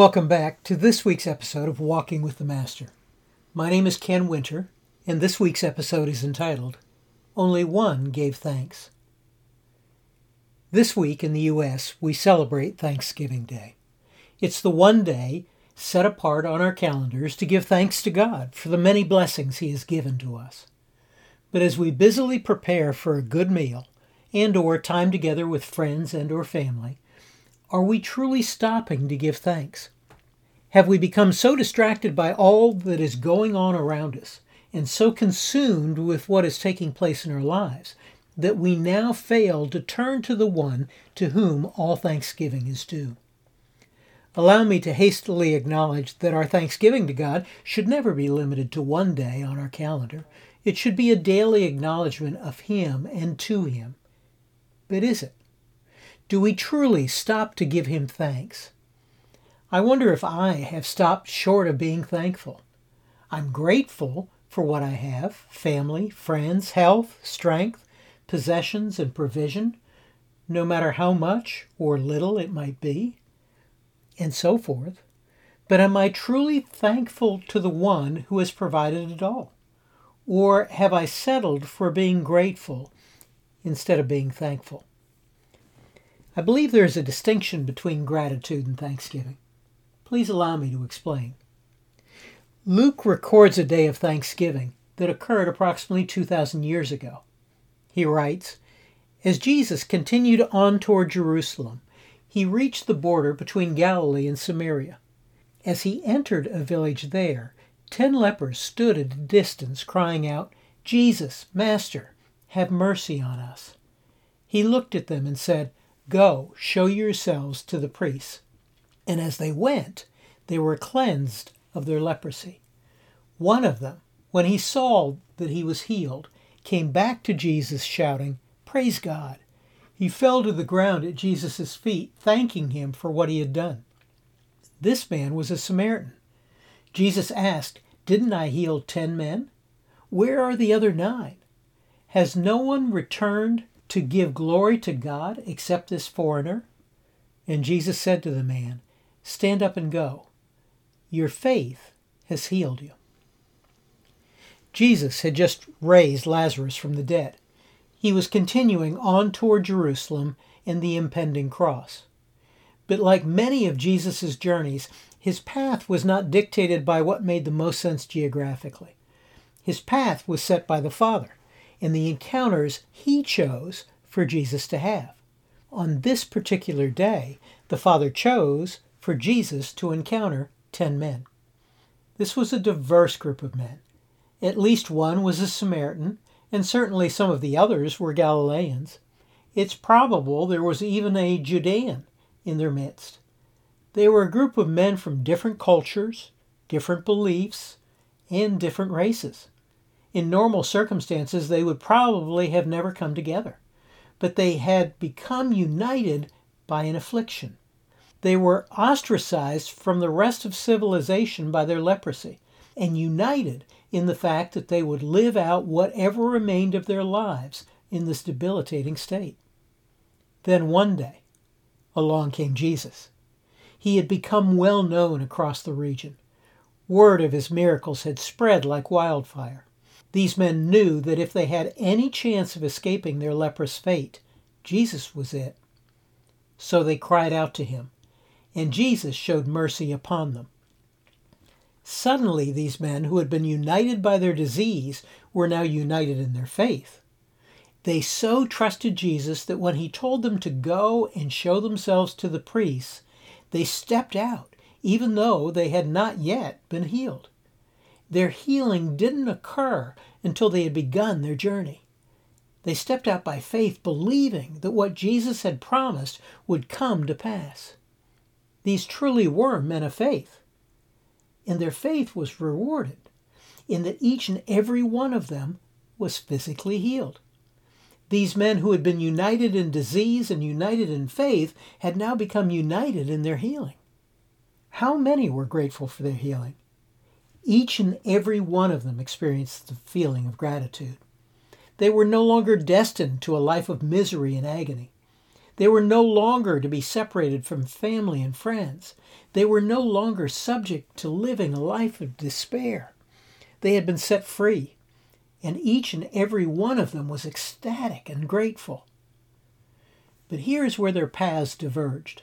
Welcome back to this week's episode of Walking with the Master. My name is Ken Winter, and this week's episode is entitled Only One Gave Thanks. This week in the U.S., we celebrate Thanksgiving Day. It's the one day set apart on our calendars to give thanks to God for the many blessings He has given to us. But as we busily prepare for a good meal and or time together with friends and or family, are we truly stopping to give thanks? Have we become so distracted by all that is going on around us and so consumed with what is taking place in our lives that we now fail to turn to the one to whom all thanksgiving is due? Allow me to hastily acknowledge that our thanksgiving to God should never be limited to one day on our calendar. It should be a daily acknowledgement of Him and to Him. But is it? Do we truly stop to give Him thanks? I wonder if I have stopped short of being thankful. I'm grateful for what I have family, friends, health, strength, possessions, and provision, no matter how much or little it might be, and so forth. But am I truly thankful to the one who has provided it all? Or have I settled for being grateful instead of being thankful? I believe there is a distinction between gratitude and thanksgiving. Please allow me to explain. Luke records a day of thanksgiving that occurred approximately 2,000 years ago. He writes As Jesus continued on toward Jerusalem, he reached the border between Galilee and Samaria. As he entered a village there, ten lepers stood at a distance, crying out, Jesus, Master, have mercy on us. He looked at them and said, Go, show yourselves to the priests. And as they went, they were cleansed of their leprosy. One of them, when he saw that he was healed, came back to Jesus shouting, Praise God. He fell to the ground at Jesus' feet, thanking him for what he had done. This man was a Samaritan. Jesus asked, Didn't I heal ten men? Where are the other nine? Has no one returned to give glory to God except this foreigner? And Jesus said to the man, Stand up and go. Your faith has healed you. Jesus had just raised Lazarus from the dead. He was continuing on toward Jerusalem and the impending cross. But like many of Jesus' journeys, his path was not dictated by what made the most sense geographically. His path was set by the Father and the encounters he chose for Jesus to have. On this particular day, the Father chose for Jesus to encounter ten men. This was a diverse group of men. At least one was a Samaritan, and certainly some of the others were Galileans. It's probable there was even a Judean in their midst. They were a group of men from different cultures, different beliefs, and different races. In normal circumstances, they would probably have never come together, but they had become united by an affliction. They were ostracized from the rest of civilization by their leprosy and united in the fact that they would live out whatever remained of their lives in this debilitating state. Then one day, along came Jesus. He had become well known across the region. Word of his miracles had spread like wildfire. These men knew that if they had any chance of escaping their leprous fate, Jesus was it. So they cried out to him, and Jesus showed mercy upon them. Suddenly, these men who had been united by their disease were now united in their faith. They so trusted Jesus that when he told them to go and show themselves to the priests, they stepped out, even though they had not yet been healed. Their healing didn't occur until they had begun their journey. They stepped out by faith, believing that what Jesus had promised would come to pass. These truly were men of faith, and their faith was rewarded in that each and every one of them was physically healed. These men who had been united in disease and united in faith had now become united in their healing. How many were grateful for their healing? Each and every one of them experienced the feeling of gratitude. They were no longer destined to a life of misery and agony. They were no longer to be separated from family and friends. They were no longer subject to living a life of despair. They had been set free, and each and every one of them was ecstatic and grateful. But here's where their paths diverged.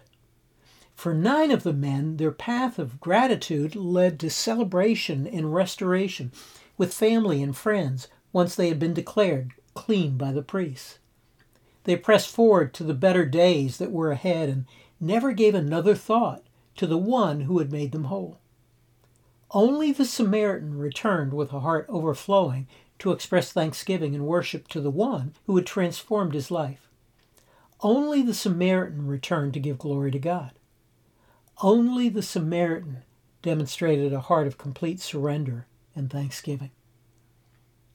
For nine of the men, their path of gratitude led to celebration and restoration with family and friends once they had been declared clean by the priests. They pressed forward to the better days that were ahead and never gave another thought to the one who had made them whole. Only the Samaritan returned with a heart overflowing to express thanksgiving and worship to the one who had transformed his life. Only the Samaritan returned to give glory to God. Only the Samaritan demonstrated a heart of complete surrender and thanksgiving.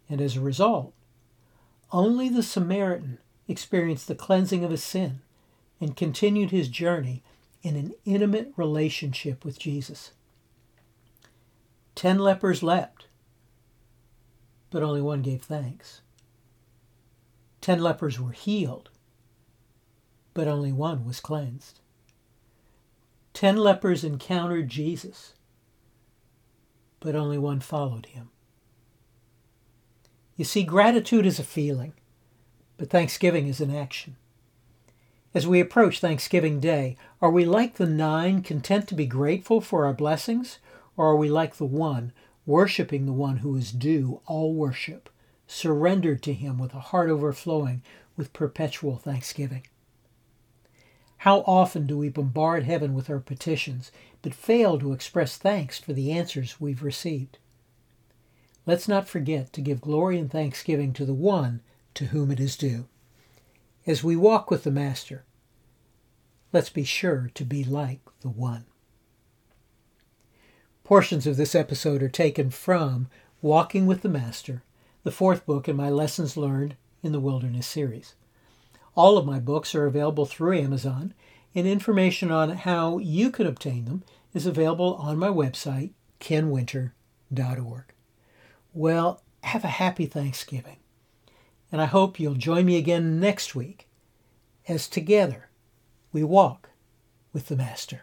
And as a result, only the Samaritan experienced the cleansing of his sin and continued his journey in an intimate relationship with Jesus. Ten lepers leapt, but only one gave thanks. Ten lepers were healed, but only one was cleansed. Ten lepers encountered Jesus, but only one followed him. You see, gratitude is a feeling, but thanksgiving is an action. As we approach Thanksgiving Day, are we like the nine, content to be grateful for our blessings, or are we like the one, worshiping the one who is due all worship, surrendered to him with a heart overflowing with perpetual thanksgiving? How often do we bombard heaven with our petitions, but fail to express thanks for the answers we've received? Let's not forget to give glory and thanksgiving to the one to whom it is due. As we walk with the Master, let's be sure to be like the one. Portions of this episode are taken from Walking with the Master, the fourth book in my Lessons Learned in the Wilderness series. All of my books are available through Amazon, and information on how you can obtain them is available on my website, kenwinter.org. Well, have a happy Thanksgiving, and I hope you'll join me again next week as together we walk with the Master.